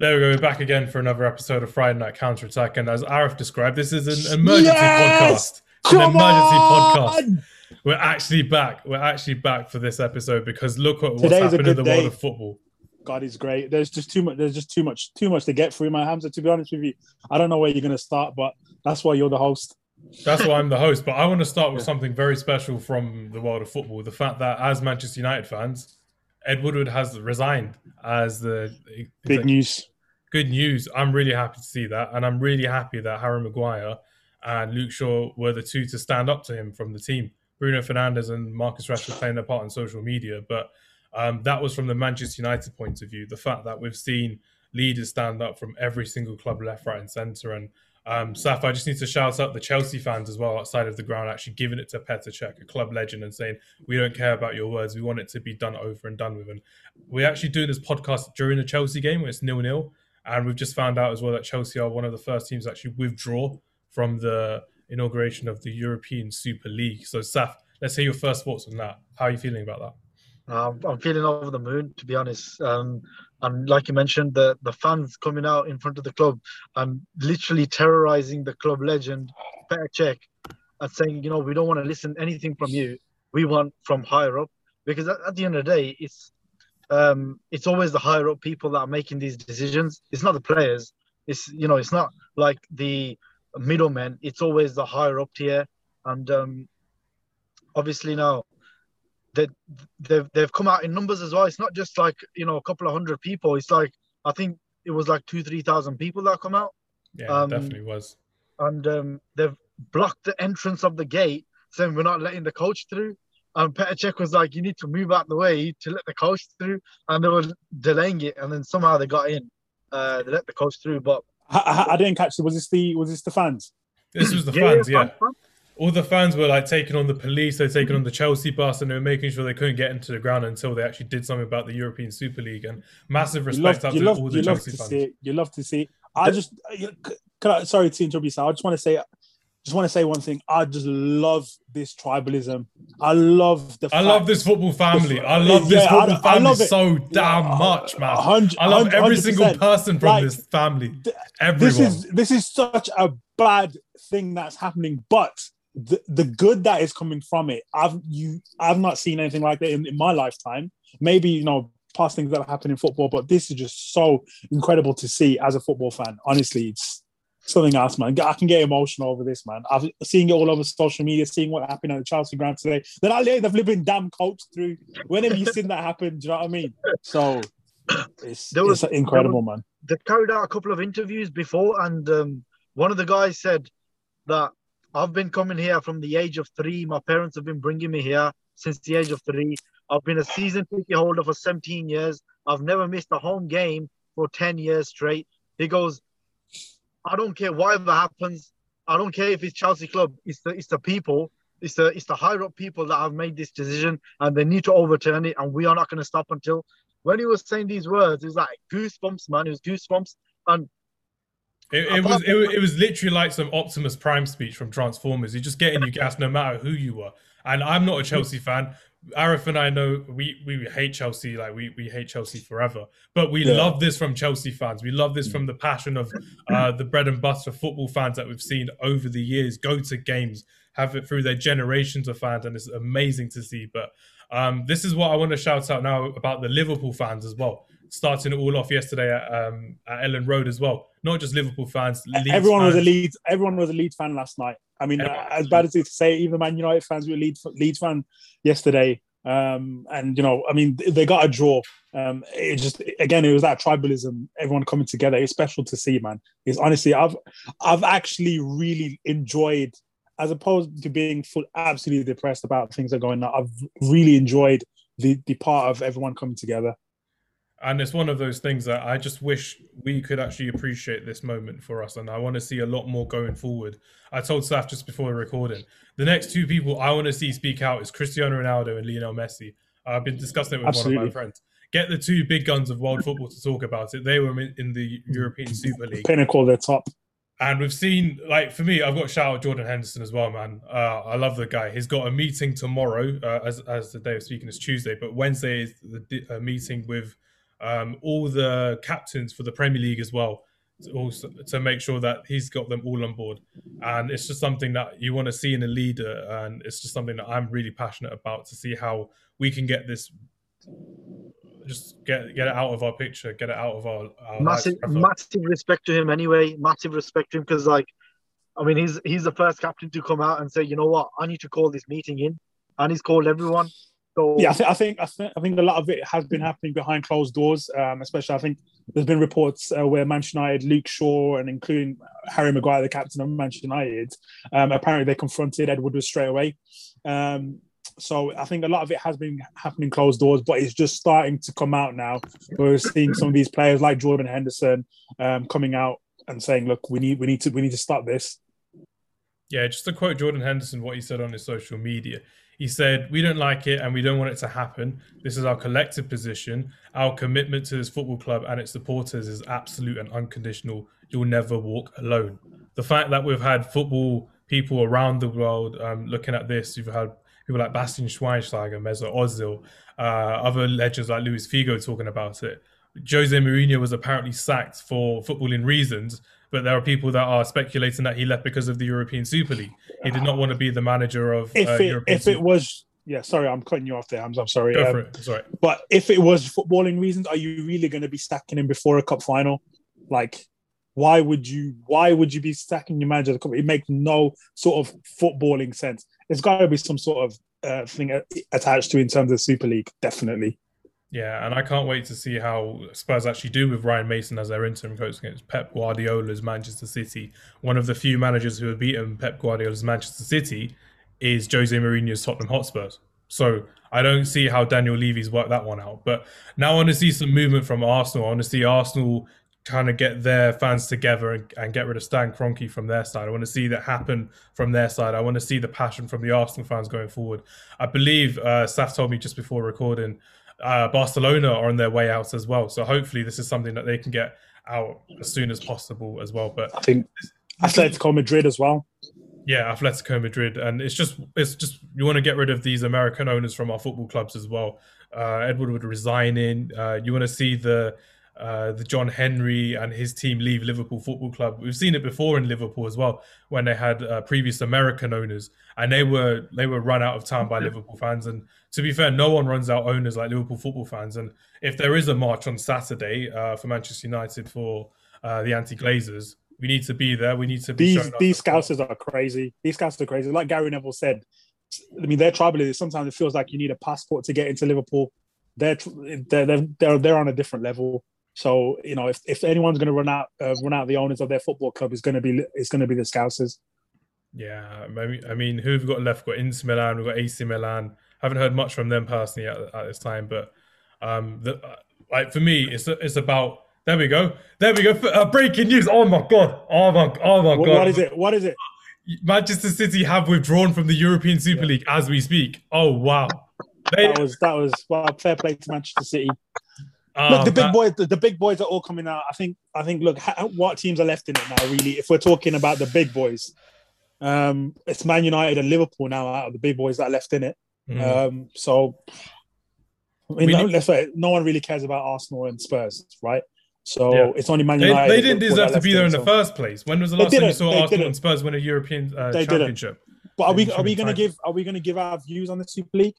There we go. We're back again for another episode of Friday Night Counter Attack. And as Arif described, this is an emergency yes! podcast. It's an emergency on! podcast. We're actually back. We're actually back for this episode because look what, what's Today's happened in the day. world of football. God is great. There's just too much. There's just too much. Too much to get through, my Hamza. To be honest with you, I don't know where you're going to start, but that's why you're the host. That's why I'm the host. But I want to start with something very special from the world of football. The fact that as Manchester United fans, Ed Woodward has resigned as the big news good news. I'm really happy to see that, and I'm really happy that Harry Maguire and Luke Shaw were the two to stand up to him from the team. Bruno Fernandes and Marcus Rashford playing their part on social media, but um, that was from the Manchester United point of view. The fact that we've seen leaders stand up from every single club, left, right, and centre. And um, Saf, I just need to shout out the Chelsea fans as well outside of the ground, actually giving it to Petr Cech, a club legend, and saying, We don't care about your words. We want it to be done over and done with. And we're actually doing this podcast during the Chelsea game where it's nil nil. And we've just found out as well that Chelsea are one of the first teams to actually withdraw from the inauguration of the European Super League. So, Saf, let's hear your first thoughts on that. How are you feeling about that? Uh, I'm feeling over the moon, to be honest. Um, and like you mentioned, the, the fans coming out in front of the club and literally terrorizing the club legend, Petr Cech, and saying, you know, we don't want to listen anything from you. We want from higher up. Because at, at the end of the day, it's um, it's always the higher up people that are making these decisions. It's not the players. It's you know, it's not like the middlemen. It's always the higher up tier. And um, obviously now that they've they've come out in numbers as well. It's not just like you know a couple of hundred people. It's like I think it was like two three thousand people that come out. Yeah, um, definitely was. And um, they've blocked the entrance of the gate, saying we're not letting the coach through. And Petr Cech was like, you need to move out the way to let the coach through. And they were delaying it. And then somehow they got in. Uh, they let the coach through. But I, I, I didn't catch it. Was this the was this the fans? This was the yeah, fans, yeah. Fans. All the fans were like taking on the police, they're taking on the Chelsea bus, and they were making sure they couldn't get into the ground until they actually did something about the European Super League. And massive respect love, to love, all the Chelsea fans. See it. You love to see it. I just, can I, sorry to interrupt you, sir. I just want to say just want to say one thing. I just love this tribalism. I love the. I love this football family. I love this yeah, football I, family I so damn yeah, much, man. I love every single person from like, this family. Everyone. This is this is such a bad thing that's happening, but the, the good that is coming from it, I've you I've not seen anything like that in, in my lifetime. Maybe you know past things that have happened in football, but this is just so incredible to see as a football fan. Honestly, it's something else, man. I can get emotional over this, man. I've seen it all over social media, seeing what happened at the Chelsea ground today. Then I lay the flipping damn coach through. When have you seen that happen? Do you know what I mean? So it's, there was, it's incredible, was, man. They carried out a couple of interviews before, and um, one of the guys said that I've been coming here from the age of three. My parents have been bringing me here since the age of three. I've been a season ticket holder for 17 years. I've never missed a home game for 10 years straight. He goes, I don't care whatever happens. I don't care if it's Chelsea club. It's the it's the people. It's the it's the higher up people that have made this decision, and they need to overturn it. And we are not going to stop until. When he was saying these words, it was like goosebumps, man. It was goosebumps, and it, it was it, it, was literally like some Optimus Prime speech from Transformers. You're just getting you gas no matter who you were. And I'm not a Chelsea fan, Arif and I know we, we hate Chelsea, like we, we hate Chelsea forever. But we yeah. love this from Chelsea fans. We love this from the passion of uh, the bread and butter football fans that we've seen over the years go to games, have it through their generations of fans, and it's amazing to see. But um, this is what I want to shout out now about the Liverpool fans as well. Starting it all off yesterday at, um, at Elland Road as well. Not just Liverpool fans. Leeds everyone fans. was a Leeds. Everyone was a Leeds fan last night. I mean, as bad as it's to say, even Man United fans were Leeds, Leeds fan yesterday. Um, and you know, I mean, they got a draw. Um, it just again, it was that tribalism, everyone coming together. It's special to see, man. It's honestly, I've I've actually really enjoyed, as opposed to being full absolutely depressed about things that are going on. I've really enjoyed the the part of everyone coming together and it's one of those things that I just wish we could actually appreciate this moment for us, and I want to see a lot more going forward. I told Saf just before the recording, the next two people I want to see speak out is Cristiano Ronaldo and Lionel Messi. I've been discussing it with Absolutely. one of my friends. Get the two big guns of world football to talk about it. They were in the European Super League. Pinnacle, they're top. And we've seen, like, for me, I've got to shout out Jordan Henderson as well, man. Uh, I love the guy. He's got a meeting tomorrow, uh, as, as the day of speaking is Tuesday, but Wednesday is the uh, meeting with um, all the captains for the Premier League as well, to also to make sure that he's got them all on board. And it's just something that you want to see in a leader, and it's just something that I'm really passionate about to see how we can get this. Just get get it out of our picture, get it out of our, our massive massive respect to him anyway. Massive respect to him because like I mean, he's he's the first captain to come out and say, you know what, I need to call this meeting in, and he's called everyone. So yeah, I, th- I think I think I think a lot of it has been happening behind closed doors. Um, especially, I think there's been reports uh, where Manchester United, Luke Shaw, and including Harry Maguire, the captain of Manchester United, um, apparently they confronted Ed Woodward straight away. Um, so I think a lot of it has been happening closed doors, but it's just starting to come out now. We're seeing some of these players like Jordan Henderson um, coming out and saying, "Look, we need we need to we need to stop this." Yeah, just to quote Jordan Henderson, what he said on his social media. He said, We don't like it and we don't want it to happen. This is our collective position. Our commitment to this football club and its supporters is absolute and unconditional. You'll never walk alone. The fact that we've had football people around the world um, looking at this, you've had people like Bastian Schweinsteiger, Mesut Ozil, uh, other legends like Luis Figo talking about it. Jose Mourinho was apparently sacked for footballing reasons, but there are people that are speculating that he left because of the European Super League. He did not want to be the manager of if uh, it, European if Super- it was yeah sorry i'm cutting you off there i'm, I'm sorry Go Um, for it. Sorry. but if it was footballing reasons are you really going to be stacking him before a cup final like why would you why would you be stacking your manager the cup it makes no sort of footballing sense there's got to be some sort of uh, thing attached to in terms of super league definitely Yeah, and I can't wait to see how Spurs actually do with Ryan Mason as their interim coach against Pep Guardiola's Manchester City. One of the few managers who have beaten Pep Guardiola's Manchester City is Jose Mourinho's Tottenham Hotspurs. So I don't see how Daniel Levy's worked that one out. But now I want to see some movement from Arsenal. I want to see Arsenal kind of get their fans together and, and get rid of Stan Kroenke from their side. I want to see that happen from their side. I want to see the passion from the Arsenal fans going forward. I believe uh, Saf told me just before recording uh, Barcelona are on their way out as well. So hopefully this is something that they can get out as soon as possible as well. But i think atletico madrid as well yeah, Atletico Madrid, and it's just it's just you want to get rid of these American owners from our football clubs as well. Uh, Ed Woodward resign in. Uh, you want to see the uh, the John Henry and his team leave Liverpool Football Club. We've seen it before in Liverpool as well when they had uh, previous American owners, and they were they were run out of town by Liverpool fans. And to be fair, no one runs out owners like Liverpool football fans. And if there is a march on Saturday uh, for Manchester United for uh, the anti Glazers, we need to be there. We need to be these these scousers are crazy. These scousers are crazy. Like Gary Neville said, I mean, their trouble is sometimes it feels like you need a passport to get into Liverpool. They're they're they're they're, they're on a different level. So you know, if, if anyone's going to run out uh, run out the owners of their football club, is going to be it's going to be the Scousers. Yeah, I mean, who have we got left? We've got Inter Milan, we've got AC Milan. haven't heard much from them personally at, at this time, but um, the, like for me, it's it's about. There we go. There we go. Uh, breaking news. Oh my god. Oh my. Oh my What, god. what is it? What is it? Manchester City have withdrawn from the European Super Yeah. League as we speak. Oh wow. They, That was that was well, fair play to Manchester City. Look, the big that- boys, the, the big boys are all coming out. I think, I think. Look, ha, what teams are left in it now? Really, if we're talking about the big boys, um, it's Man United and Liverpool now out of the big boys that are left in it. Mm. Um, so, I mean, no, let's say no one really cares about Arsenal and Spurs, right? So Yeah. it's only Man they, United. they and didn't deserve to be there in the so- first place. When was the last time you saw They Arsenal didn't. and Spurs win a European uh, They didn't. championship? But are we are we going to give are we going to give our views on the Super League?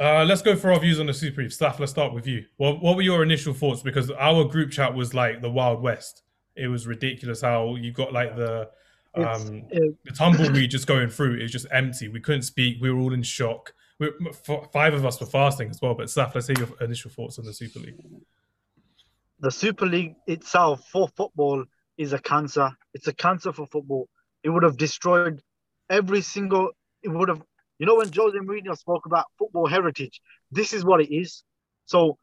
Uh, let's go for our views on the Super League. Saf, let's start with you. What, what were your initial thoughts? Because our group chat was like the Wild West. It was ridiculous how you got like the um, it- the tumbleweed just going through. It was just empty. We couldn't speak. We were all in shock. We, f- five of us were fasting as well. But Saf, let's hear your initial thoughts on the Super League. the Super League itself for football is a cancer. It's a cancer for football. It would have destroyed every single. It would have, you know, when Jose Mourinho spoke about football heritage, this is what it is. So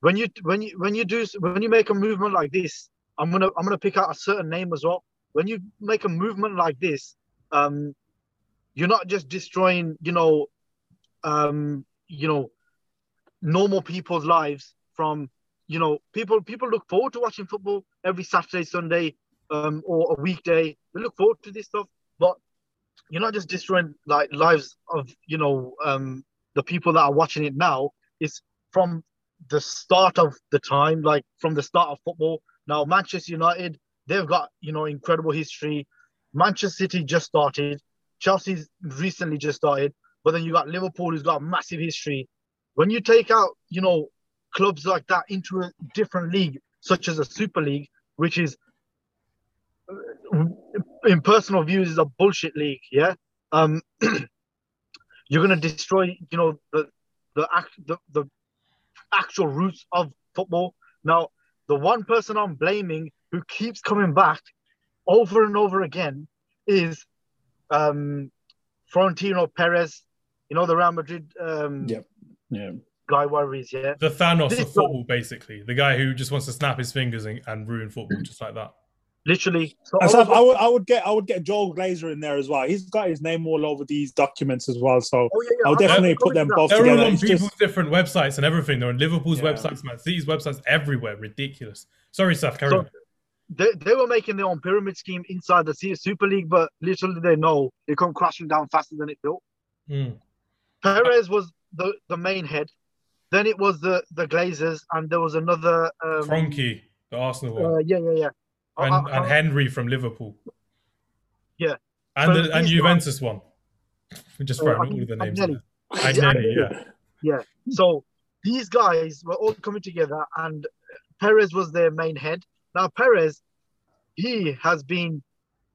when you when you when you do when you make a movement like this, I'm gonna I'm gonna pick out a certain name as well. When you make a movement like this, um, you're not just destroying, you know, um, you know, normal people's lives from you know, people people look forward to watching football every Saturday, Sunday, um, or a weekday. They look forward to this stuff, you're not just destroying like lives of you know um, the people that are watching it now. It's from the start of the time, like from the start of football. Now Manchester United, they've got you know incredible history. Manchester City just started. Chelsea's recently just started. But then you got Liverpool, who's got massive history. When you take out, you know, clubs like that into a different league, such as a Super League, which is, in personal views, is a bullshit league. Yeah, um, you're gonna destroy, you know, the the act the, the actual roots of football. Now, the one person I'm blaming who keeps coming back over and over again is um, Florentino Perez. You know the Real Madrid um, Yep. Yeah. guy worries, yeah. The Thanos This of guy- football, basically. The guy who just wants to snap his fingers and, and ruin football just like that. Literally. So And I so was- I would I would get I would get Joel Glazer in there as well. He's got his name all over these documents as well. So oh, yeah, yeah, I'll definitely put them coming to both that. They're together. on people's just different websites and everything. They're on Liverpool's Yeah. websites, Man City's websites, everywhere. Ridiculous. Sorry, Saf, carry So- on. They, they were making their own pyramid scheme inside the C- Super League, but literally they know they come crashing down faster than it built. Mm. Perez was the, the main head. Then it was the the Glazers, and there was another. Um, Kroenke, the Arsenal one. uh, yeah, yeah, yeah. I- and, I- and Henry from Liverpool. Yeah. And, So the, and Juventus one. We just Uh, throwing all the names. Agnelli. Agnelli, yeah. So these guys were all coming together, and Perez was their main head. Now Perez, he has been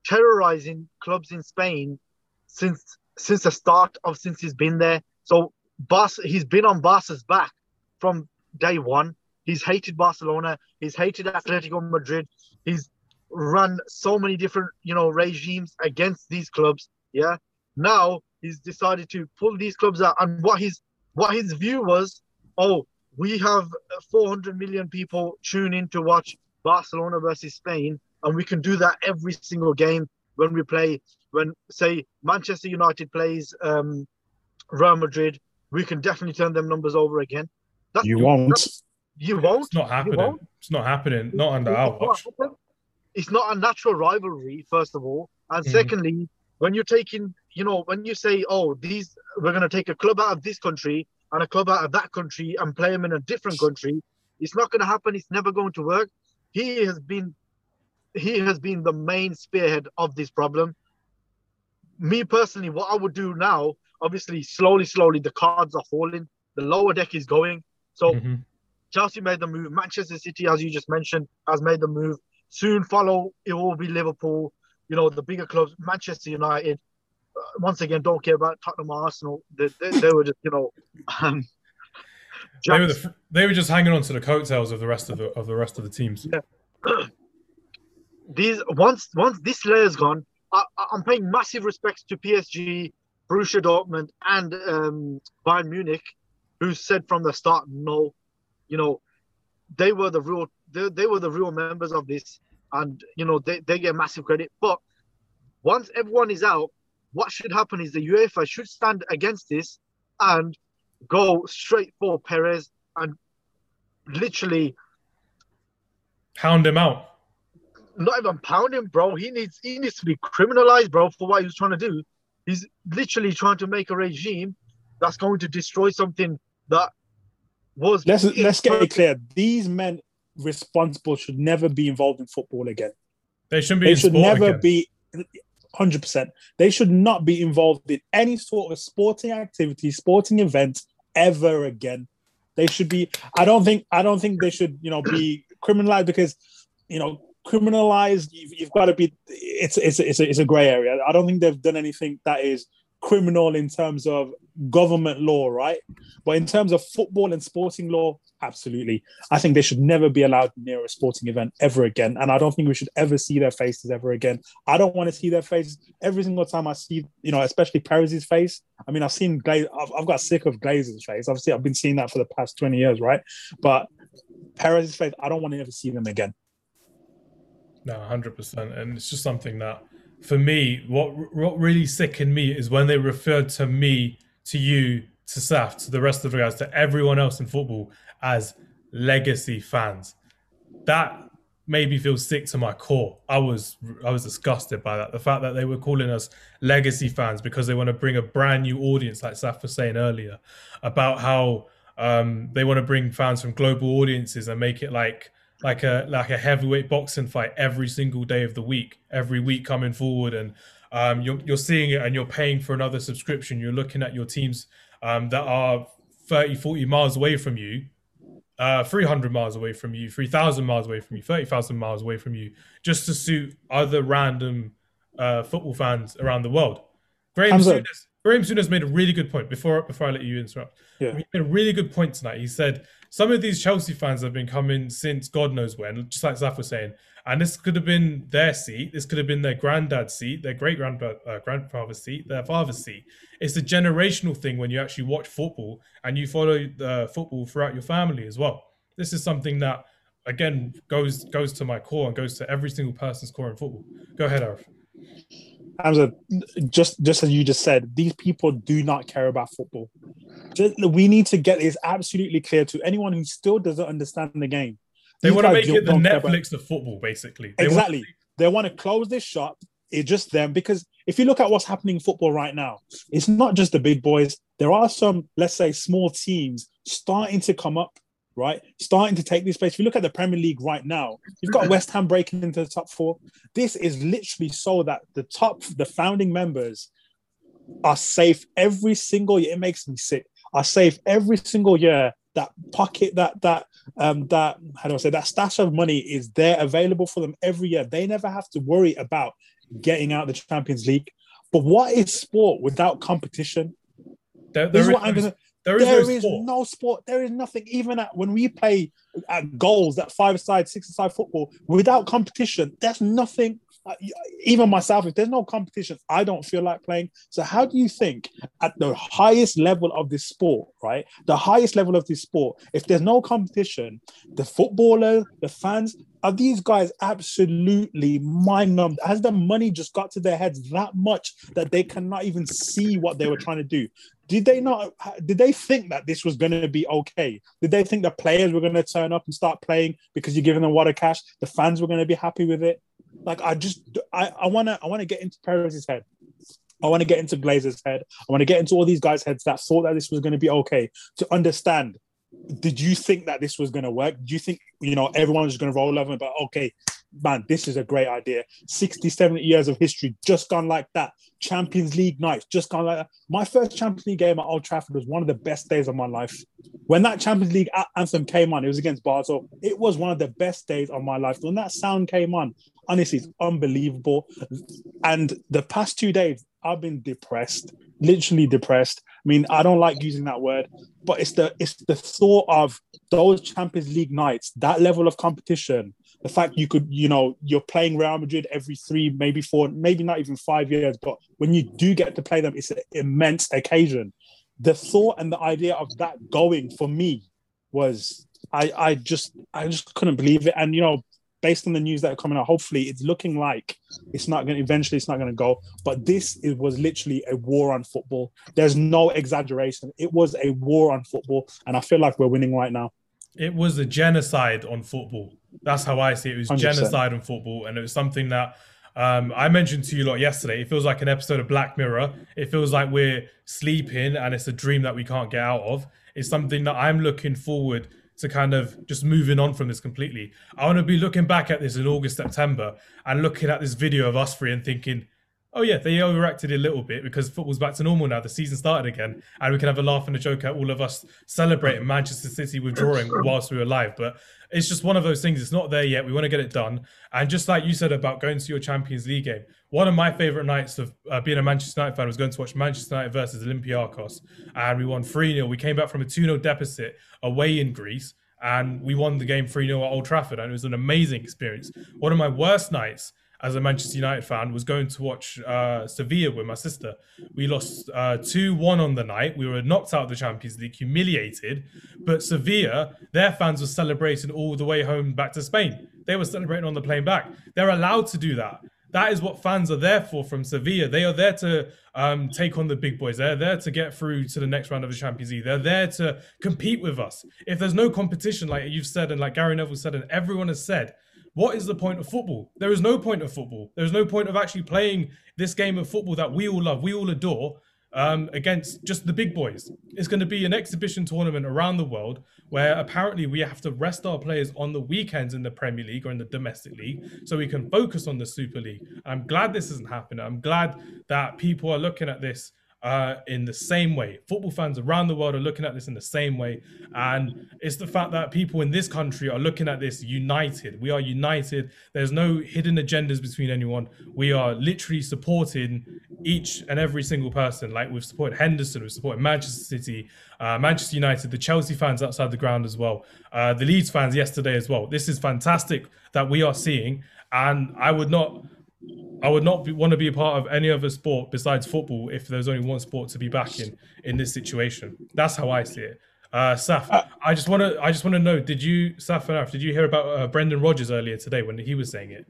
terrorizing clubs in Spain since since the start of since he's been there. So Bar- he's been on Barca's back from day one. He's hated Barcelona. He's hated Atletico Madrid. He's run so many different, you know, regimes against these clubs. Yeah. Now he's decided to pull these clubs out, and what his what his view was, oh, we have 400 million people tune in to watch Barcelona versus Spain, and we can do that every single game when we play. When say Manchester United plays um, Real Madrid, we can definitely turn them numbers over again. That's, you won't. You won't. It's not happening. won't? It's not happening. Not under It's our watch. It's not a natural rivalry, first of all, and Mhm. secondly, when you're taking, you know, when you say, "Oh, these we're going to take a club out of this country and a club out of that country and play them in a different country," it's not going to happen. It's never going to work. He has been, he has been the main spearhead of this problem. Me personally, what I would do now, obviously, slowly, slowly, the cards are falling. The lower deck is going. So Mhm. Chelsea made the move. Manchester City, as you just mentioned, has made the move. Soon follow, it will be Liverpool. You know, the bigger clubs, Manchester United. Uh, once again, don't care about Tottenham or Arsenal. They, they, they were just, you know, um, They were, the, they were just hanging on to the coattails of the rest of the of the rest of the teams. Yeah. these once once this layer's gone, I, I'm paying massive respects to PSG, Borussia Dortmund, and um, Bayern Munich, who said from the start, no, you know, they were the real they, they were the real members of this, and you know they, they get massive credit. But once everyone is out, what should happen is the UEFA should stand against this and go straight for Perez and literally Hound him out. not even pound him, bro. He needs he needs to be criminalized, bro, for what he's trying to do. He's literally trying to make a regime that's going to destroy something that was. Let's let's get it clear. These men responsible should never be involved in football again. They shouldn't be They in should sport never again. be hundred percent. They should not be involved in any sort of sporting activity, sporting event ever again. They should be. I don't think. I don't think they should. You know, be criminalized because, you know, criminalized. You've, you've got to be. It's it's it's a, it's a gray area. I don't think they've done anything that is criminal in terms of government law, right? But in terms of football and sporting law, absolutely. I think they should never be allowed near a sporting event ever again. And I don't think we should ever see their faces ever again. I don't want to see their faces every single time I see, you know, especially Perez's face. I mean, I've seen Glaze, I've, I've got sick of Glazer's face. Obviously, I've been seeing that for the past 20 years, right? But Perez's face, I don't want to ever see them again. No, hundred percent, and it's just something that, for me, what what really sickened me is when they referred to me, to you, to Saf, to the rest of the guys, to everyone else in football as legacy fans. That made me feel sick to my core. I was I was disgusted by that. The fact that they were calling us legacy fans because they want to bring a brand new audience, like Saf was saying earlier, about how um, they want to bring fans from global audiences and make it like like a like a heavyweight boxing fight every single day of the week, every week coming forward, and um, you're you're seeing it and you're paying for another subscription. You're looking at your teams um, that are 30, 40 miles away from you, uh, 300 miles away from you, 3,000 miles away from you, 30,000 miles away from you, just to suit other random uh, football fans around the world. Graham Souness, Graham Souness made a really good point before before I let you interrupt. Yeah. He made a really good point tonight. He said some of these Chelsea fans have been coming since God knows when, just like Zaf was saying. And this could have been their seat. This could have been their granddad's seat, their great uh, grandfather's seat, their father's seat. It's a generational thing when you actually watch football and you follow the football throughout your family as well. This is something that, again, goes goes to my core and goes to every single person's core in football. Go ahead, Arif. Hamza, just just as you just said, these people do not care about football. Just, we need to get this absolutely clear to anyone who still doesn't understand the game. They want to make it the Netflix of football, basically. They exactly. Want to... They want to close this shop. It's just them because if you look at what's happening in football right now, it's not just the big boys. There are some, let's say, small teams starting to come up right? Starting to take this place. If you look at the Premier League right now, you've got West Ham breaking into the top four. This is literally so that the top, the founding members are safe every single year. It makes me sick. Are safe every single year. That pocket, that that um that how do I say that stash of money is there available for them every year. They never have to worry about getting out the Champions League. But what is sport without competition? There, there is, what I'm gonna there is, there no, is sport. no, sport. There is nothing. Even at, when we play at goals, that five side, six side football, without competition, there's nothing. Even myself, if there's no competition, I don't feel like playing. So, how do you think at the highest level of this sport, right? The highest level of this sport, if there's no competition, the footballer, the fans, are these guys absolutely mind numbed? Has the money just got to their heads that much that they cannot even see what they were trying to do? did they not did they think that this was going to be okay did they think the players were going to turn up and start playing because you're giving them water cash the fans were going to be happy with it like i just i I want to i want to get into Perez's head I want to get into Glazer's head. I want to get into all these guys' heads that thought that this was going to be okay to understand. Did you think that this was going to work? Do you think, you know, everyone was going to roll over and but okay, man, this is a great idea. 60, 70 years of history just gone like that. Champions League nights just gone like that. My first Champions League game at Old Trafford was one of the best days of my life. When that Champions League anthem came on, it was against Basel. It was one of the best days of my life. When that sound came on, honestly, it's unbelievable. And the past two days, I've been depressed, literally depressed. I mean, I don't like using that word, but it's the it's the thought of those Champions League nights, that level of competition, the fact you could, you know, you're playing Real Madrid every three, maybe four, maybe not even five years, but when you do get to play them, it's an immense occasion. The thought and the idea of that going for me was I I just I just couldn't believe it. And you know, based on the news that are coming out, hopefully it's looking like it's not going to eventually it's not going to go. But this it was literally a war on football. There's no exaggeration. It was a war on football, and I feel like we're winning right now. It was a genocide on football. That's how I see it. It was 100%. genocide on football, and it was something that um, I mentioned to you a lot yesterday. It feels like an episode of Black Mirror. It feels like we're sleeping and it's a dream that we can't get out of. It's something that I'm looking forward to kind of just moving on from this completely. I want to be looking back at this in August, September, and looking at this video of us three and thinking, oh yeah, they overacted a little bit because football's back to normal now. The season started again, and we can have a laugh and a joke at all of us celebrating Manchester City withdrawing whilst we were alive. But it's just one of those things. It's not there yet. We want to get it done. And just like you said about going to your Champions League game, one of my favorite nights of uh, being a Manchester United fan was going to watch Manchester United versus Olympiacos, and we won 3 0. We came back from a 2 0 deficit away in Greece. And we won the game 3 0 at Old Trafford, and it was an amazing experience. One of my worst nights as a Manchester United fan, was going to watch uh, Sevilla with my sister. We lost uh, 2 uh, 1 on the night. We were knocked out of the Champions League, humiliated. But Sevilla, their fans were celebrating all the way home back to Spain. They were celebrating on the plane back. They're allowed to do that. That is what fans are there for from Sevilla. They are there to um, take on the big boys. They're there to get through to the next round of the Champions League. They're there to compete with us. If there's no competition, like you've said, and like Gary Neville said, and everyone has said, what is the point of football? There is no point of football. There is no point of actually playing this game of football that we all love, we all adore. um, against just the big boys. It's going to be an exhibition tournament around the world where apparently we have to rest our players on the weekends in the Premier League or in the domestic league so we can focus on the Super League. I'm glad this isn't happening. I'm glad that people are looking at this uh, in the same way. Football fans around the world are looking at this in the same way. And it's the fact that people in this country are looking at this united. We are united. There's no hidden agendas between anyone. We are literally supporting each and every single person. Like we've supported Henderson, we've supported Manchester City, uh, Manchester United, the Chelsea fans outside the ground as well, uh, the Leeds fans yesterday as well. This is fantastic that we are seeing. And I would not I would not be, want to be a part of any other sport besides football if there's only one sport to be back in in this situation. That's how I see it. Uh, Saf, uh, I just want to I just want to know: Did you, Saf and did you hear about uh, Brendan Rodgers earlier today when he was saying it?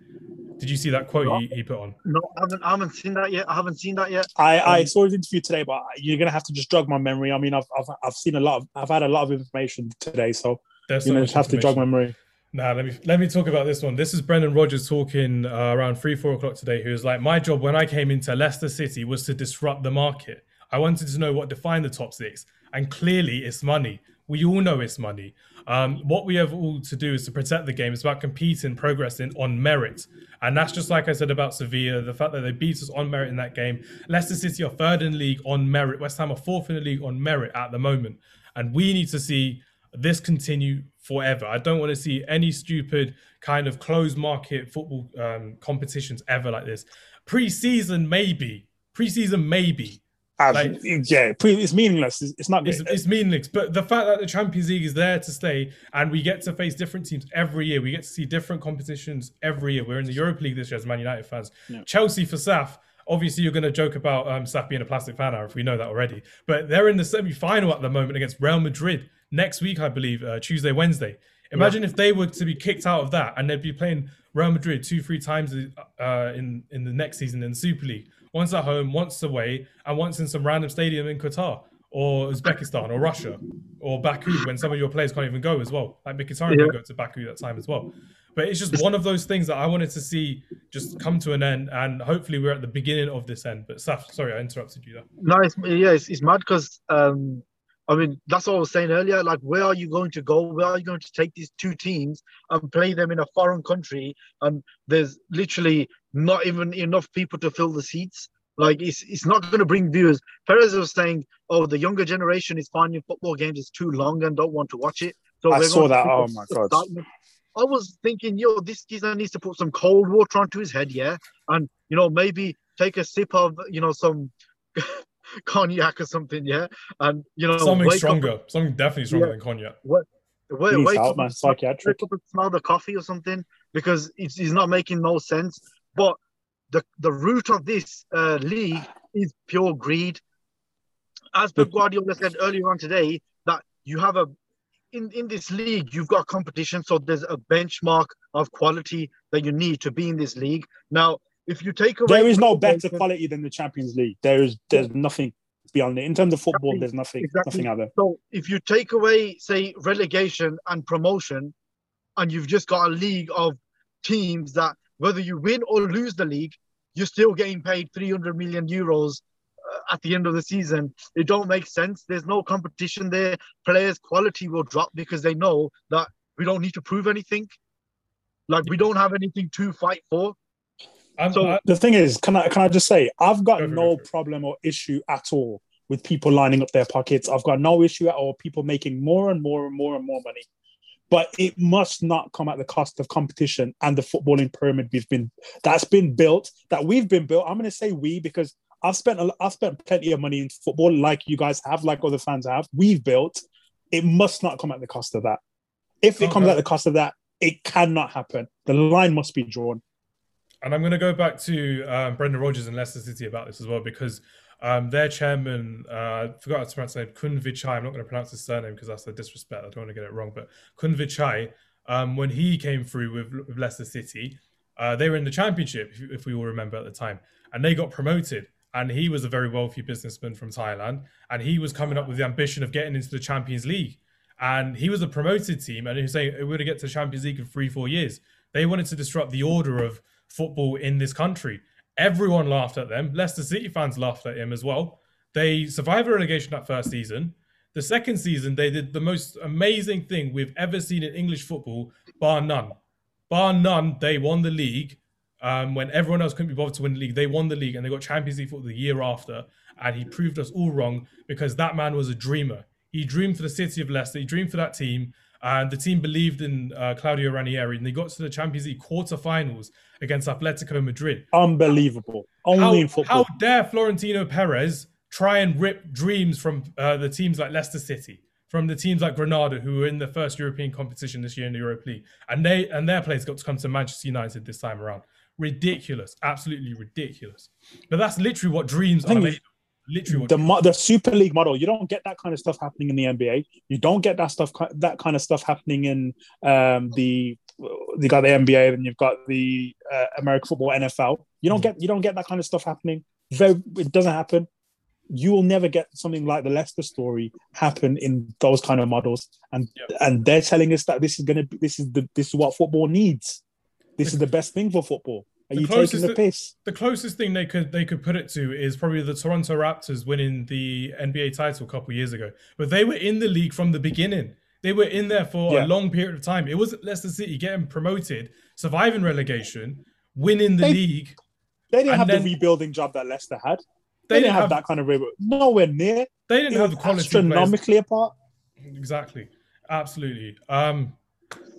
Did you see that quote he, he put on? No, I haven't, I haven't seen that yet. I haven't seen that yet. I, I um, saw his interview today, but you're gonna have to just jog my memory. I mean, I've, I've I've seen a lot of I've had a lot of information today, so you so know just have to jog my memory. Now let me let me talk about this one. This is Brendan Rodgers talking uh, around three four o'clock today. Who was like, my job when I came into Leicester City was to disrupt the market. I wanted to know what defined the top six, and clearly it's money. We all know it's money. Um, what we have all to do is to protect the game. It's about competing, progressing on merit, and that's just like I said about Sevilla. The fact that they beat us on merit in that game. Leicester City are third in the league on merit. West Ham are fourth in the league on merit at the moment, and we need to see this continue forever. I don't want to see any stupid kind of closed market football um, competitions ever like this. Pre-season maybe, pre-season maybe. like, yeah, pre- it's meaningless. It's, not. It's, it's, meaningless. But the fact that the Champions League is there to stay, and we get to face different teams every year, we get to see different competitions every year. We're in the Europa League this year as Man United fans. Yeah. Chelsea for Saf obviously you're going to joke about um, Saf being a plastic fan if we know that already. But they're in the semi-final at the moment against Real Madrid next week, I believe, uh, Tuesday, Wednesday. Imagine yeah. if they were to be kicked out of that and they'd be playing Real Madrid two, three times uh, in in the next season in the Super League. Once at home, once away, and once in some random stadium in Qatar or Uzbekistan or Russia or Baku when some of your players can't even go as well. Like Mkhitaryan yeah. go to Baku that time as well. But it's just one of those things that I wanted to see just come to an end, and hopefully we're at the beginning of this end. But Saf, sorry, I interrupted you there. No, it's, yeah, it's, it's mad because um, I mean, that's what I was saying earlier. Like, where are you going to go? Where are you going to take these two teams and play them in a foreign country? And there's literally not even enough people to fill the seats. Like, it's it's not going to bring viewers. Perez was saying, "Oh, the younger generation is finding football games is too long and don't want to watch it." So I saw that. Oh my god! I was thinking, yo, this geezer needs to put some cold water onto his head, yeah, and you know maybe take a sip of you know some cognac or something, yeah, and you know something stronger, up, something definitely stronger yeah, than cognac. What? Wait, wake, out, up, man. Psychiatric. Wake up and smell the coffee or something because it's, it's not making no sense. But the the root of this uh, league is pure greed. As Pep Guardiola said earlier on today, that you have a in, in this league, you've got competition, so there's a benchmark of quality that you need to be in this league. Now, if you take away, there is no better quality than the Champions League. There is there's nothing beyond it in terms of football. Exactly. There's nothing exactly. nothing other. So if you take away, say, relegation and promotion, and you've just got a league of teams that whether you win or lose the league, you're still getting paid 300 million euros uh, at the end of the season. It don't make sense. There's no competition there. Players' quality will drop because they know that we don't need to prove anything. Like we don't have anything to fight for. I'm, so I, the thing is, can I can I just say, I've got no problem or issue at all with people lining up their pockets. I've got no issue at all people making more and more and more and more money. But it must not come at the cost of competition and the footballing pyramid we've been that's been built, that we've been built. I'm going to say we because I've spent a, I've spent plenty of money in football, like you guys have, like other fans have. We've built. It must not come at the cost of that. If it okay. comes at the cost of that, it cannot happen. The line must be drawn. And I'm going to go back to um, Brendan Rodgers and Leicester City about this as well, because um, their chairman, uh, I forgot how to pronounce his name, Khun Vichai. I'm not going to pronounce his surname because that's a disrespect. I don't want to get it wrong. But Khun Vichai, um, when he came through with, with Leicester City, uh, they were in the championship, if, if we all remember at the time, and they got promoted. And he was a very wealthy businessman from Thailand, and he was coming up with the ambition of getting into the Champions League. And he was a promoted team, and he was saying we're going to get to the Champions League in three, four years. They wanted to disrupt the order of football in this country. Everyone laughed at them. Leicester City fans laughed at him as well. They survived relegation that first season. The second season, they did the most amazing thing we've ever seen in English football, bar none. Bar none, they won the league. Um, when everyone else couldn't be bothered to win the league, they won the league and they got Champions League football the year after. And he proved us all wrong because that man was a dreamer. He dreamed for the city of Leicester. He dreamed for that team. And the team believed in uh, Claudio Ranieri. And they got to the Champions League quarterfinals against Atletico Madrid. Unbelievable. Only How, in football. how dare Florentino Perez try and rip dreams from uh, the teams like Leicester City, from the teams like Granada, who were in the first European competition this year in the Europa League, and they and their players got to come to Manchester United this time around. Ridiculous, absolutely ridiculous. But that's literally what dreams are made. of. Literally, the the Super League model. You don't get that kind of stuff happening in the NBA. You don't get that stuff that kind of stuff happening in um, the you got the NBA and you've got the uh, American football NFL. You don't Mhm. get you don't get that kind of stuff happening. Very, it doesn't happen. You will never get something like the Leicester story happen in those kind of models. And Yep. and they're telling us that this is gonna be this is the this is what football needs. This is the best thing for football. Are The you closest taking the piss? the closest thing they could they could put it to is probably the Toronto Raptors winning the NBA title a couple years ago. But they were in the league from the beginning. They were in there for Yeah. a long period of time. It wasn't Leicester City getting promoted, surviving relegation, winning the They- league. They didn't have then- the rebuilding job that Leicester had. They They, didn't have, that kind of rebuild. Nowhere near. They didn't It have the quality of players. astronomically apart. Exactly. Absolutely. Um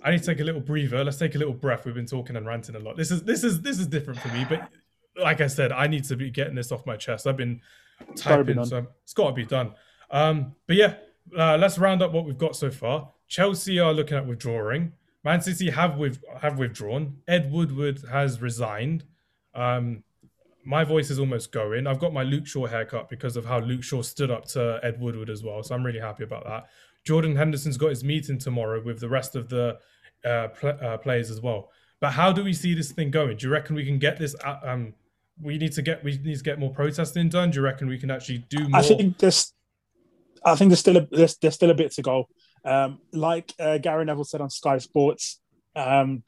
I need to take a little breather. Let's take a little breath. We've been talking and ranting a lot. This is this is this is different for me, but like I said, I need to be getting this off my chest. I've been be typing, so it's got to be done. Um, but yeah, uh, let's round up what we've got so far. Chelsea are looking at withdrawing. Man City have with have withdrawn. Ed Woodward has resigned. Um, my voice is almost going. I've got my Luke Shaw haircut because of how Luke Shaw stood up to Ed Woodward as well. So I'm really happy about that. Jordan Henderson's got his meeting tomorrow with the rest of the uh, pl- uh, players as well. But how do we see this thing going? Do you reckon we can get this? uh, Um, we need to get we need to get more protesting done. Do you reckon we can actually do more? I think there's, I think there's still a there's, there's still a bit to go. Um, like uh, Gary Neville said on Sky Sports, um,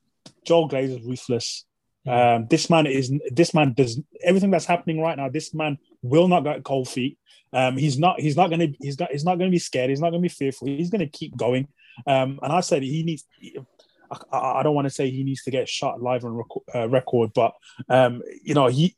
Joel Glaze is ruthless. Um, this man is this man does everything that's happening right now. This man will not get cold feet. Um, he's not he's not gonna he's not he's not gonna be scared. He's not gonna be fearful. He's gonna keep going. Um, and I said he needs. I, I don't want to say he needs to get shot live on record, uh, record but um, you know he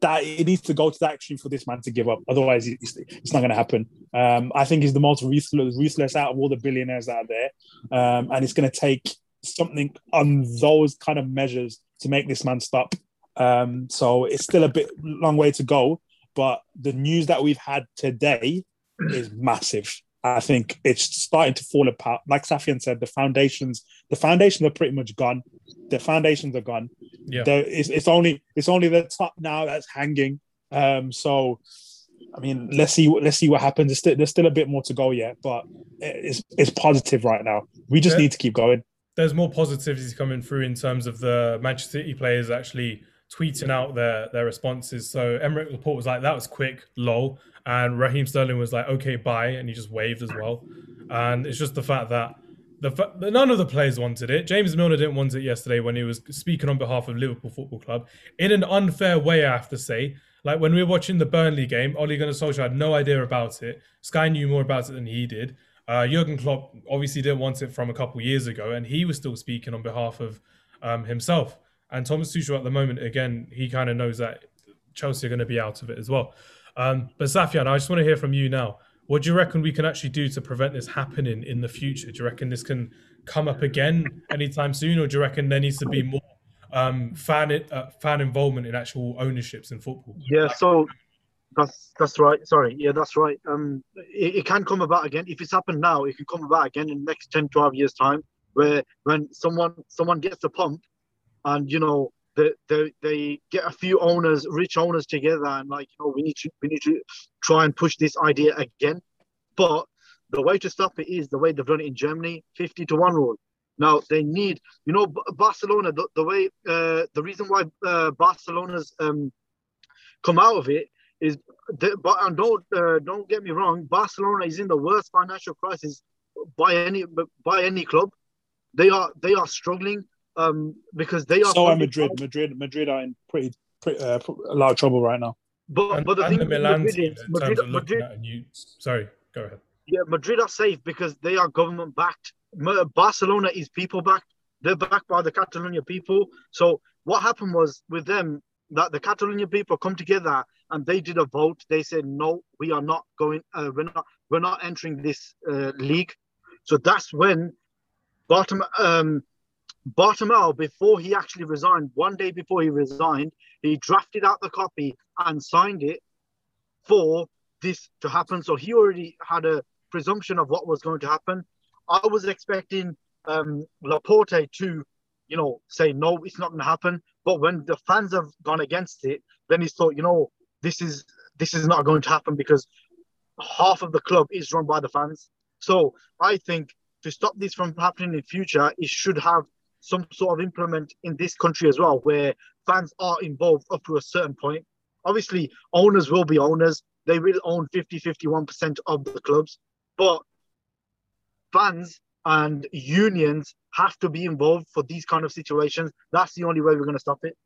that it needs to go to that extreme for this man to give up. Otherwise, it's, it's not going to happen. Um, I think he's the most ruthless, ruthless out of all the billionaires out there, um, and it's going to take something on those kind of measures to make this man stop. Um, so it's still a bit long way to go, but the news that we've had today is massive. I think it's starting to fall apart. Like Safian said, the foundations, the foundations are pretty much gone. The foundations are gone. Yeah. There, it's, it's only it's only the top now that's hanging. Um, so, I mean, let's see what let's see what happens. There's still, there's still a bit more to go yet, but it's it's positive right now. We just Yeah. need to keep going. There's more positivity coming through in terms of the Manchester City players actually tweeting out their their responses. So Aymeric Laporte was like, "That was quick, lol," and Raheem Sterling was like, "Okay, bye," and he just waved as well. And it's just the fact that the none of the players wanted it. James Milner didn't want it yesterday when he was speaking on behalf of Liverpool Football Club in an unfair way. I have to say, like when we were watching the Burnley game, Ole Gunnar Solskjaer had no idea about it. Sky knew more about it than he did. Uh, Jurgen Klopp obviously didn't want it from a couple years ago, and he was still speaking on behalf of um, himself. And Thomas Tuchel at the moment, again, he kind of knows that Chelsea are going to be out of it as well. Um, but Safian, I just want to hear from you now. What do you reckon we can actually do to prevent this happening in the future? Do you reckon this can come up again anytime soon, or do you reckon there needs to be more um, fan uh, fan involvement in actual ownerships in football? Yeah, so that's that's right. Sorry, yeah, that's right. Um, it, it can come about again if it's happened now. It can come about again in the next 10, 12 years time, where when someone someone gets a pump, and you know they they, they get a few owners, rich owners together, and like you know we need to we need to try and push this idea again. But the way to stop it is the way they've done it in Germany, fifty to one rule. Now they need, you know, Barcelona. The, the way, uh, the reason why uh, Barcelona's um, come out of it is, the, but and don't uh, don't get me wrong, Barcelona is in the worst financial crisis by any by any club. They are they are struggling um, because they are. So are Madrid. by- Madrid. Madrid are in pretty, pretty uh, a lot of trouble right now. But And, but the and thing the Milan Madrid team is Madrid, terms of looking Madrid, at a new. Sorry, go ahead. yeah, Madrid are safe because they are government backed. Barcelona is people backed. They're backed by the Catalonia people. So what happened was with them that the Catalonia people come together and they did a vote. They said no, we are not going. Uh, we're not. We're not entering this uh, league. So that's when Bartom um, Bartomeu, before he actually resigned, one day before he resigned, he drafted out the copy and signed it for this to happen. So he already had a presumption of what was going to happen. I was expecting um, Laporta to, you know, say no, it's not going to happen. But when the fans have gone against it, then he's thought, you know, this is this is not going to happen because half of the club is run by the fans. So I think to stop this from happening in the future, it should have some sort of implement in this country as well, where fans are involved up to a certain point. Obviously, owners will be owners. They will own 50, 51% of the clubs. But fans and unions have to be involved for these kind of situations. That's the only way we're going to stop it.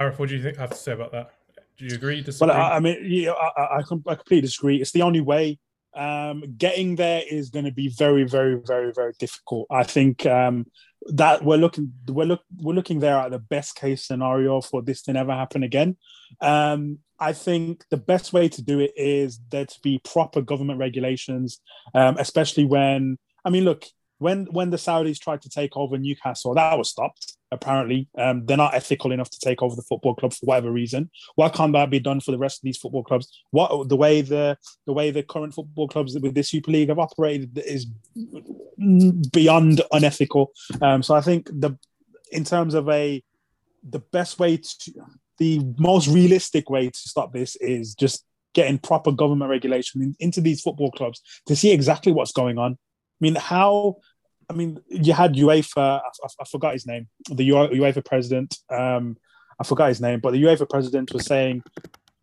Arif, what do you think? Have to say about that? Do you agree? Disagree? But I, I mean, yeah, I, I, I I completely disagree. It's the only way. Um, getting there is going to be very, very, very, very difficult. I think um, that we're looking, we're look, we're looking there at the best case scenario for this to never happen again. Um, I think the best way to do it is there to be proper government regulations, um, especially when I mean, look, when when the Saudis tried to take over Newcastle, that was stopped. Apparently, um, they're not ethical enough to take over the football club for whatever reason. Why can't that be done for the rest of these football clubs? What the way the the way the current football clubs with the Super League have operated is beyond unethical. Um, so I think the in terms of a the best way to the most realistic way to stop this is just getting proper government regulation in, into these football clubs to see exactly what's going on. I mean, how? I mean, you had UEFA. I, I, forgot his name. The UEFA president. Um, I forgot his name, but the UEFA president was saying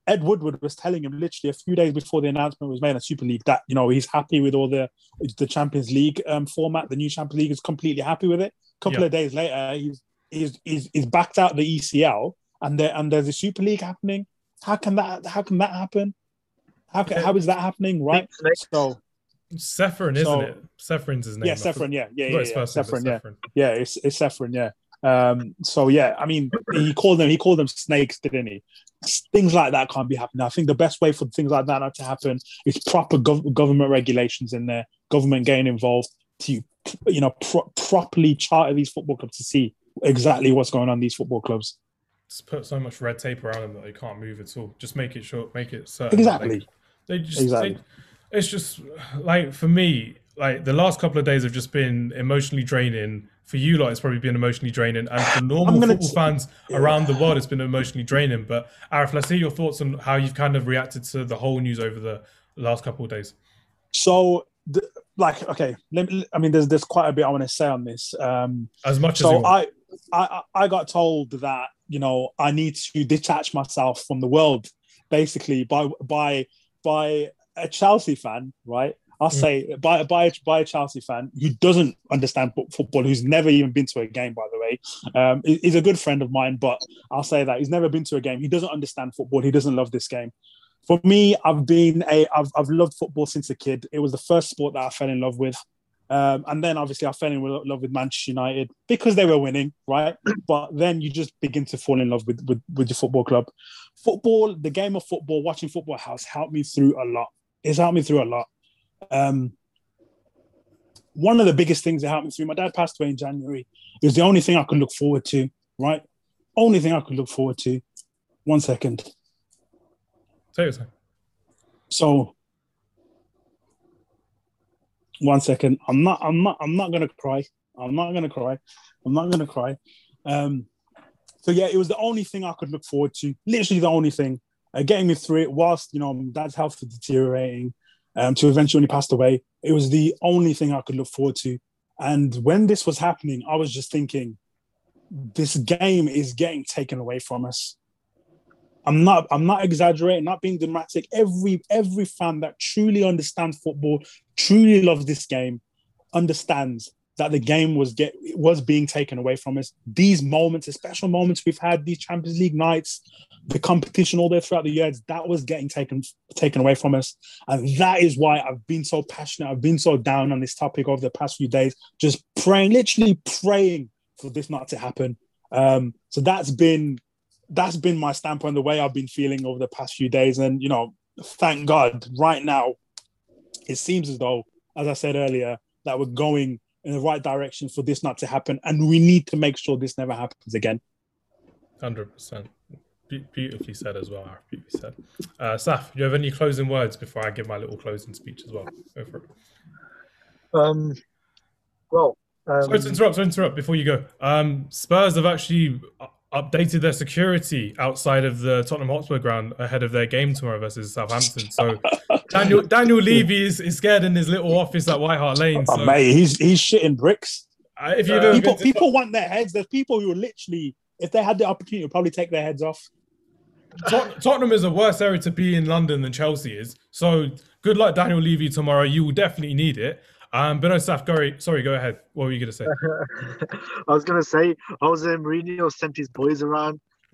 Ed Woodward was telling him literally a few days before the announcement was made on Super League that you know he's happy with all the the Champions League um, format. The new Champions League is completely happy with it. A couple Yeah. of days later, he's he's, he's he's backed out the ECL, and there and there's a Super League happening. How can that? How can that happen? How can, how is that happening? Right. So Ceferin, isn't So- it? Ceferin's his name. yeah, forgot- Yeah, yeah, yeah, yeah. first name, but Sefrin. Yeah, Sefrin. yeah. It's it's. Yeah. Um, so yeah, I mean, he called them. He called them snakes, didn't he? Things like that can't be happening. I think the best way for things like that not to happen is proper gov- government regulations in there, government getting involved to, you know, pro- properly charter these football clubs to see exactly what's going on in these football clubs. Just put so much red tape around them that they can't move at all. Just make it short, make it certain. Exactly. Like, they just, Exactly. they- it's just like for me, like the last couple of days have just been emotionally draining. For you, like it's probably been emotionally draining, and for normal football t- fans around the world, it's been emotionally draining. But Arif, let's hear your thoughts on how you've kind of reacted to the whole news over the last couple of days. So, the, like, okay, let me, I mean, there's there's quite a bit I want to say on this. Um, As much as so want. I, I I got told that you know I need to detach myself from the world, basically by by by a Chelsea fan, right? I'll Mm. say by by by a Chelsea fan who doesn't understand football, who's never even been to a game, by the way. Um, a good friend of mine, but I'll say that he's never been to a game. He doesn't understand football. He doesn't love this game. For me, I've been a I've I've loved football since a kid. It was the first sport that I fell in love with. Um, and then obviously I fell in love with Manchester United because they were winning, right? But then you just begin to fall in love with, with, with your football club. Football, the game of football, watching football has helped me through a lot. It's helped me through a lot. Um, one of the biggest things that helped me through, my dad passed away in January. It was the only thing I could look forward to, right? Only thing I could look forward to. One second. Take your time. So one second. I'm not I'm not I'm not gonna cry. I'm not gonna cry. I'm not gonna cry. Um so yeah, it was the only thing I could look forward to. Literally the only thing. Uh, getting me through it whilst you know dad's health was deteriorating um to eventually passed away. It was the only thing I could look forward to. And when this was happening, I was just thinking, this game is getting taken away from us. I'm not I'm not exaggerating, not being dramatic. Every every fan that truly understands football, truly loves this game, understands that the game was get was being taken away from us. These moments, the special moments we've had, these Champions League nights, the competition all there throughout the years, that was getting taken taken away from us, and that is why I've been so passionate. I've been so down on this topic over the past few days, just praying, literally praying for this not to happen. Um, so that's been that's been my standpoint, the way I've been feeling over the past few days, and you know, thank God, right now, it seems as though, as I said earlier, that we're going in the right direction for this not to happen, and we need to make sure this never happens again. Hundred percent. Beautifully said as well. Beautifully said. Uh, Saf, do you have any closing words before I give my little closing speech as well? Go for it. Um, well, um, sorry to interrupt. Sorry to interrupt. Before you go, um, Spurs have actually updated their security outside of the Tottenham Hotspur ground ahead of their game tomorrow versus Southampton. So Daniel Daniel Levy is, is scared in his little office at White Hart Lane. Oh, so. Oh, mate, he's he's shitting bricks. Uh, if you uh, people, people want their heads. There's people who are literally, if they had the opportunity, would probably take their heads off. Tot- Tottenham is a worse area to be in London than Chelsea is. So good luck, Daniel Levy, tomorrow. You will definitely need it. Um, but no, Saf, go, sorry, go ahead. What were you going to say? I was going to say, Jose Mourinho sent his boys around.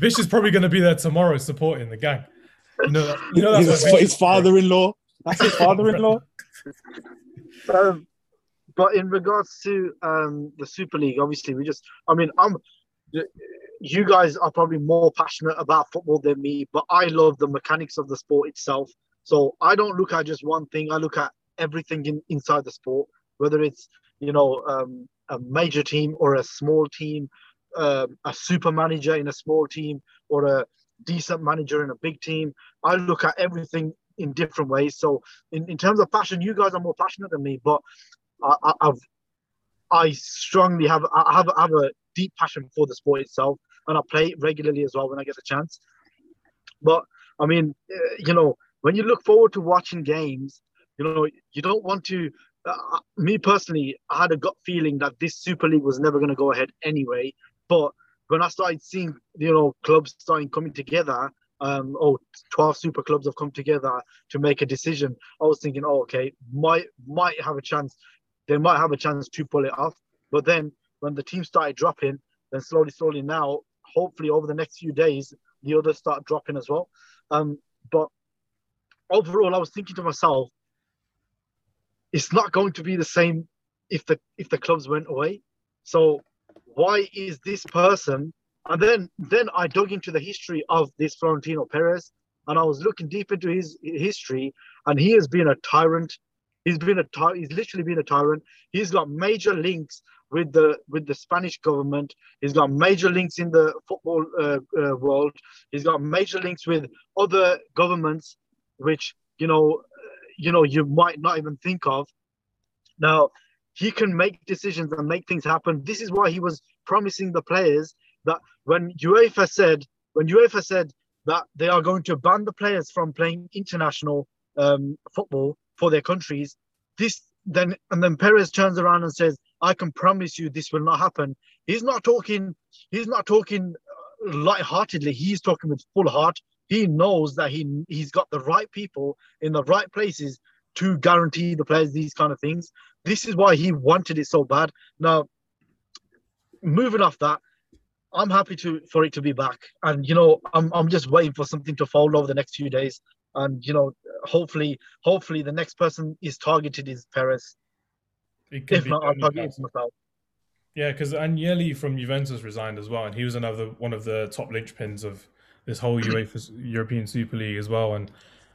Vish is probably going to be there tomorrow supporting the gang. You know, you know that's his, his father-in-law. That's his father-in-law. um, but in regards to um, the Super League, obviously, we just, I mean, I'm, you guys are probably more passionate about football than me, but I love the mechanics of the sport itself. So I don't look at just one thing. I look at everything in, inside the sport, whether it's you know um, a major team or a small team, uh, a super manager in a small team or a decent manager in a big team. I look at everything in different ways. So in, in terms of passion, you guys are more passionate than me, but I, have I strongly have I have, I have a deep passion for the sport itself, and I play it regularly as well when I get the chance. But I mean, uh, you know, when you look forward to watching games, you know, you don't want to. Uh, uh, me personally, I had a gut feeling that this Super League was never going to go ahead anyway. But when I started seeing, you know, clubs starting coming together, um, oh, 12 super clubs have come together to make a decision. I was thinking, oh, okay, might might have a chance. They might have a chance to pull it off. But then when the team started dropping, then slowly, slowly now, hopefully over the next few days, the others start dropping as well. Um, but overall, I was thinking to myself, it's not going to be the same if the if the clubs went away. So why is this person? And then then I dug into the history of this Florentino Perez, and I was looking deep into his history, and he has been a tyrant. He's been a ty- he's literally been a tyrant. He's got major links with the with the Spanish government. He's got major links in the football uh, uh, world. He's got major links with other governments, which you know you know you might not even think of. Now he can make decisions and make things happen. This is why he was promising the players that when UEFA said when UEFA said that they are going to ban the players from playing international um, football for their countries, this then and then Perez turns around and says, "I can promise you this will not happen." He's not talking. He's not talking uh, light-heartedly. He's talking with full heart he knows that he he's got the right people in the right places to guarantee the players these kind of things. This is why he wanted it so bad. Now, moving off that, I'm happy to for it to be back, and you know, I'm I'm just waiting for something to fold over the next few days, and you know, hopefully, hopefully the next person is targeted is Perez. If not, I'll target myself. Yeah, because Agnelli from Juventus resigned as well, and he was another one of the top linchpins of this whole UEFA European Super League as well. And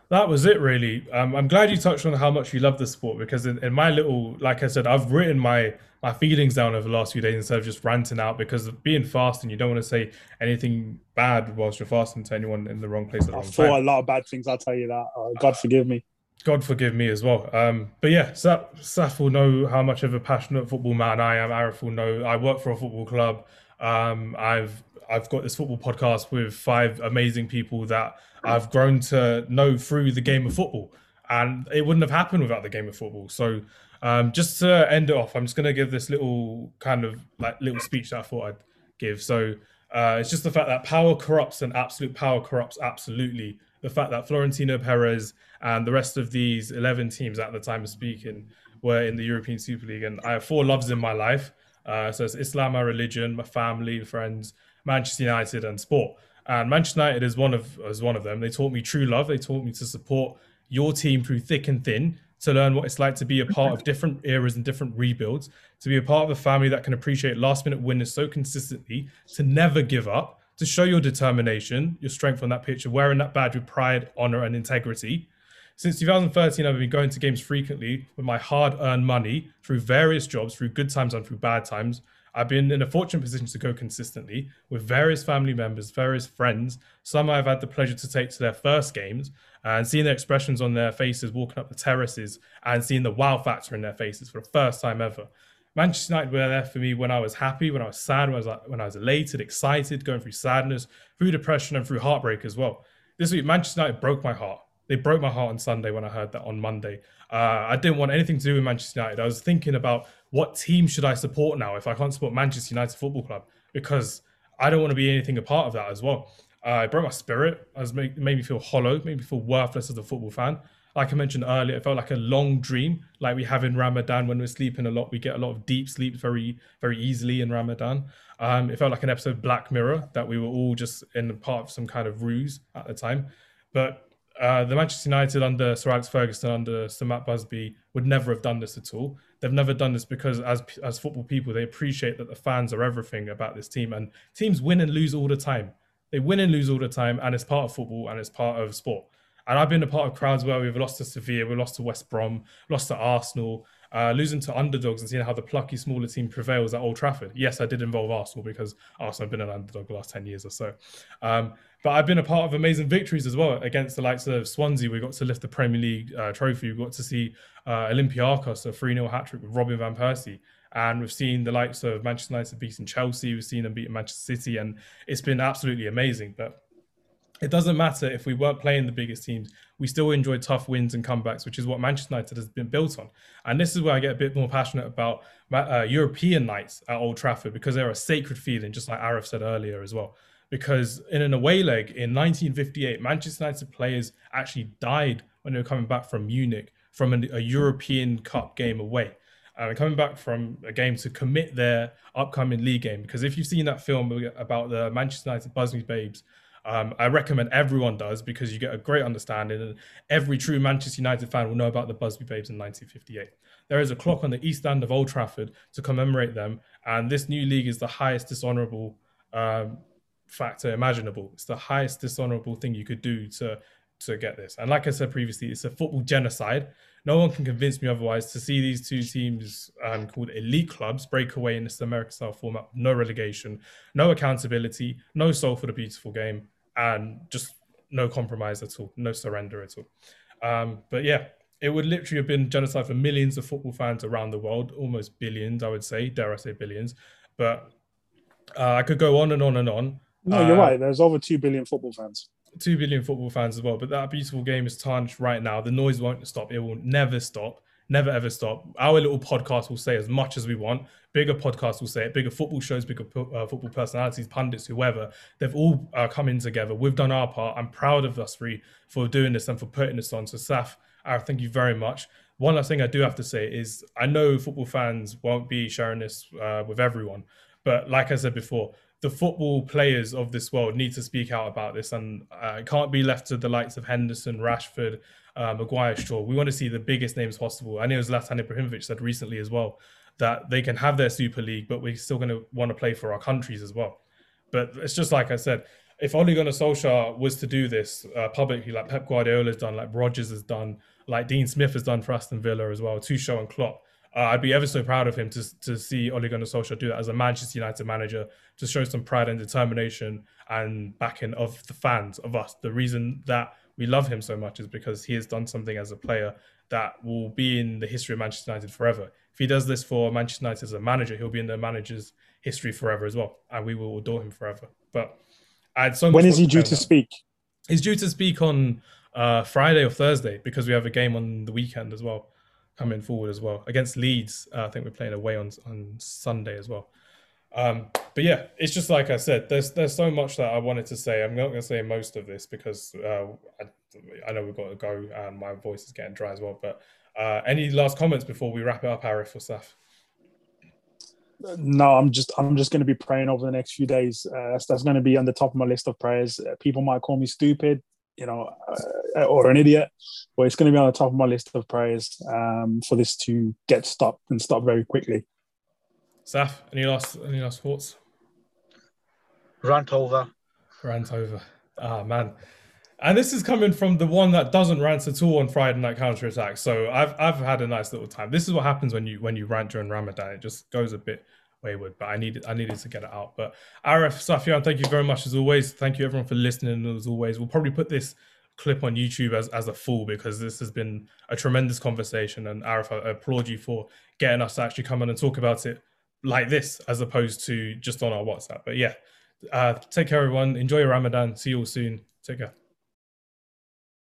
that was it, really. Um, I'm glad you touched on how much you love the sport because in, in, my little, like I said, I've written my my feelings down over the last few days instead of just ranting out because being fasting. You don't want to say anything bad whilst you're fasting to anyone in the wrong place at the wrong time. I thought a lot of bad things. I'll tell you that. Oh, God forgive me. God forgive me as well. Um, but yeah, Saf, Saf will know how much of a passionate football man I am. Arif will know I work for a football club. Um, I've I've got this football podcast with five amazing people that I've grown to know through the game of football, and it wouldn't have happened without the game of football. So, um, just to end it off, I'm just going to give this little kind of like little speech that I thought I'd give. So, uh, it's just the fact that power corrupts and absolute power corrupts absolutely. The fact that Florentino Perez and the rest of these 11 teams at the time of speaking were in the European Super League, and I have four loves in my life. Uh, so it's Islam, my religion, my family, friends, Manchester United, and sport. And Manchester United is one of is one of them. They taught me true love. They taught me to support your team through thick and thin, to learn what it's like to be a part of different eras and different rebuilds, to be a part of a family that can appreciate last minute winners so consistently, to never give up, to show your determination, your strength on that pitch, wearing that badge with pride, honor, and integrity. Since 2013, I've been going to games frequently with my hard earned money through various jobs, through good times and through bad times. I've been in a fortunate position to go consistently with various family members, various friends. Some I've had the pleasure to take to their first games and seeing their expressions on their faces walking up the terraces and seeing the wow factor in their faces for the first time ever. Manchester United were there for me when I was happy, when I was sad, when I was, when I was elated, excited, going through sadness, through depression, and through heartbreak as well. This week, Manchester United broke my heart. They broke my heart on Sunday when I heard that on Monday. Uh, I didn't want anything to do with Manchester United. I was thinking about what team should I support now if I can't support Manchester United Football Club because I don't want to be anything a part of that as well. Uh, it broke my spirit. It made, made me feel hollow, made me feel worthless as a football fan. Like I mentioned earlier, it felt like a long dream, like we have in Ramadan when we're sleeping a lot. We get a lot of deep sleep very, very easily in Ramadan. Um, it felt like an episode Black Mirror that we were all just in part of some kind of ruse at the time. But uh, the Manchester United under Sir Alex Ferguson, under Sir Matt Busby, would never have done this at all. They've never done this because, as as football people, they appreciate that the fans are everything about this team, and teams win and lose all the time. They win and lose all the time, and it's part of football and it's part of sport. And I've been a part of crowds where we've lost to Sevilla, we've lost to West Brom, lost to Arsenal, uh, losing to underdogs and seeing how the plucky smaller team prevails at Old Trafford. Yes, I did involve Arsenal because Arsenal have been an underdog the last 10 years or so. Um, but I've been a part of amazing victories as well against the likes of Swansea. We got to lift the Premier League uh, trophy. We got to see uh, Olympiacos, a 3 0 hat trick with Robin Van Persie. And we've seen the likes of Manchester United beating Chelsea. We've seen them beating Manchester City. And it's been absolutely amazing. But it doesn't matter if we weren't playing the biggest teams. We still enjoy tough wins and comebacks, which is what Manchester United has been built on. And this is where I get a bit more passionate about uh, European nights at Old Trafford because they're a sacred feeling, just like Arif said earlier as well. Because in an away leg in 1958, Manchester United players actually died when they were coming back from Munich from an, a European Cup game away. And coming back from a game to commit their upcoming league game. Because if you've seen that film about the Manchester United Busby Babes, um, I recommend everyone does because you get a great understanding, and every true Manchester United fan will know about the Busby Babes in 1958. There is a clock on the east end of Old Trafford to commemorate them, and this new league is the highest dishonourable um, factor imaginable. It's the highest dishonourable thing you could do to to get this. And like I said previously, it's a football genocide. No one can convince me otherwise. To see these two teams um, called elite clubs break away in this American style format, no relegation, no accountability, no soul for the beautiful game, and just no compromise at all, no surrender at all. Um, but yeah, it would literally have been genocide for millions of football fans around the world, almost billions, I would say, dare I say billions. But uh, I could go on and on and on. No, you're uh, right. There's over 2 billion football fans. 2 billion football fans as well. But that beautiful game is tarnished right now. The noise won't stop. It will never stop never ever stop. Our little podcast will say as much as we want. Bigger podcasts will say it. Bigger football shows, bigger uh, football personalities, pundits, whoever. They've all uh, come in together. We've done our part. I'm proud of us three for doing this and for putting this on. So, Saf, I thank you very much. One last thing I do have to say is I know football fans won't be sharing this uh, with everyone, but like I said before, the football players of this world need to speak out about this, and uh, it can't be left to the likes of Henderson, Rashford, uh, Maguire, Shaw. We want to see the biggest names possible. I know Zlatan Ibrahimovic said recently as well that they can have their Super League, but we're still going to want to play for our countries as well. But it's just like I said, if Ole Gunnar Solskjaer was to do this uh, publicly, like Pep Guardiola has done, like Rodgers has done, like Dean Smith has done for Aston Villa as well, Tuchel and Klopp, uh, I'd be ever so proud of him to, to see Ole Gunnar Solskjaer do that as a Manchester United manager, to show some pride and determination and backing of the fans, of us. The reason that we love him so much is because he has done something as a player that will be in the history of Manchester United forever. If he does this for Manchester United as a manager, he'll be in the manager's history forever as well, and we will adore him forever. But I had so when is he due to speak? He's due to speak on uh, Friday or Thursday because we have a game on the weekend as well, coming forward as well against Leeds. Uh, I think we're playing away on on Sunday as well. Um, but yeah, it's just like I said. There's there's so much that I wanted to say. I'm not going to say most of this because uh, I, I know we've got to go and my voice is getting dry as well. But Uh, any last comments before we wrap it up, Arif or Saf? No, I'm just I'm just going to be praying over the next few days. Uh, that's that's going to be on the top of my list of prayers. Uh, people might call me stupid, you know, uh, or an idiot, but it's going to be on the top of my list of prayers um, for this to get stopped and stop very quickly. Saf, any last any last thoughts? Rant over. Rant over. Ah man. And this is coming from the one that doesn't rant at all on Friday night counter attack. So I've I've had a nice little time. This is what happens when you when you rant during Ramadan. It just goes a bit wayward, but I needed I needed to get it out. But Arif Safian, thank you very much as always. Thank you everyone for listening as always. We'll probably put this clip on YouTube as, as a full because this has been a tremendous conversation. And Arif, I applaud you for getting us to actually come on and talk about it like this as opposed to just on our WhatsApp. But yeah, uh, take care, everyone. Enjoy your Ramadan. See you all soon. Take care.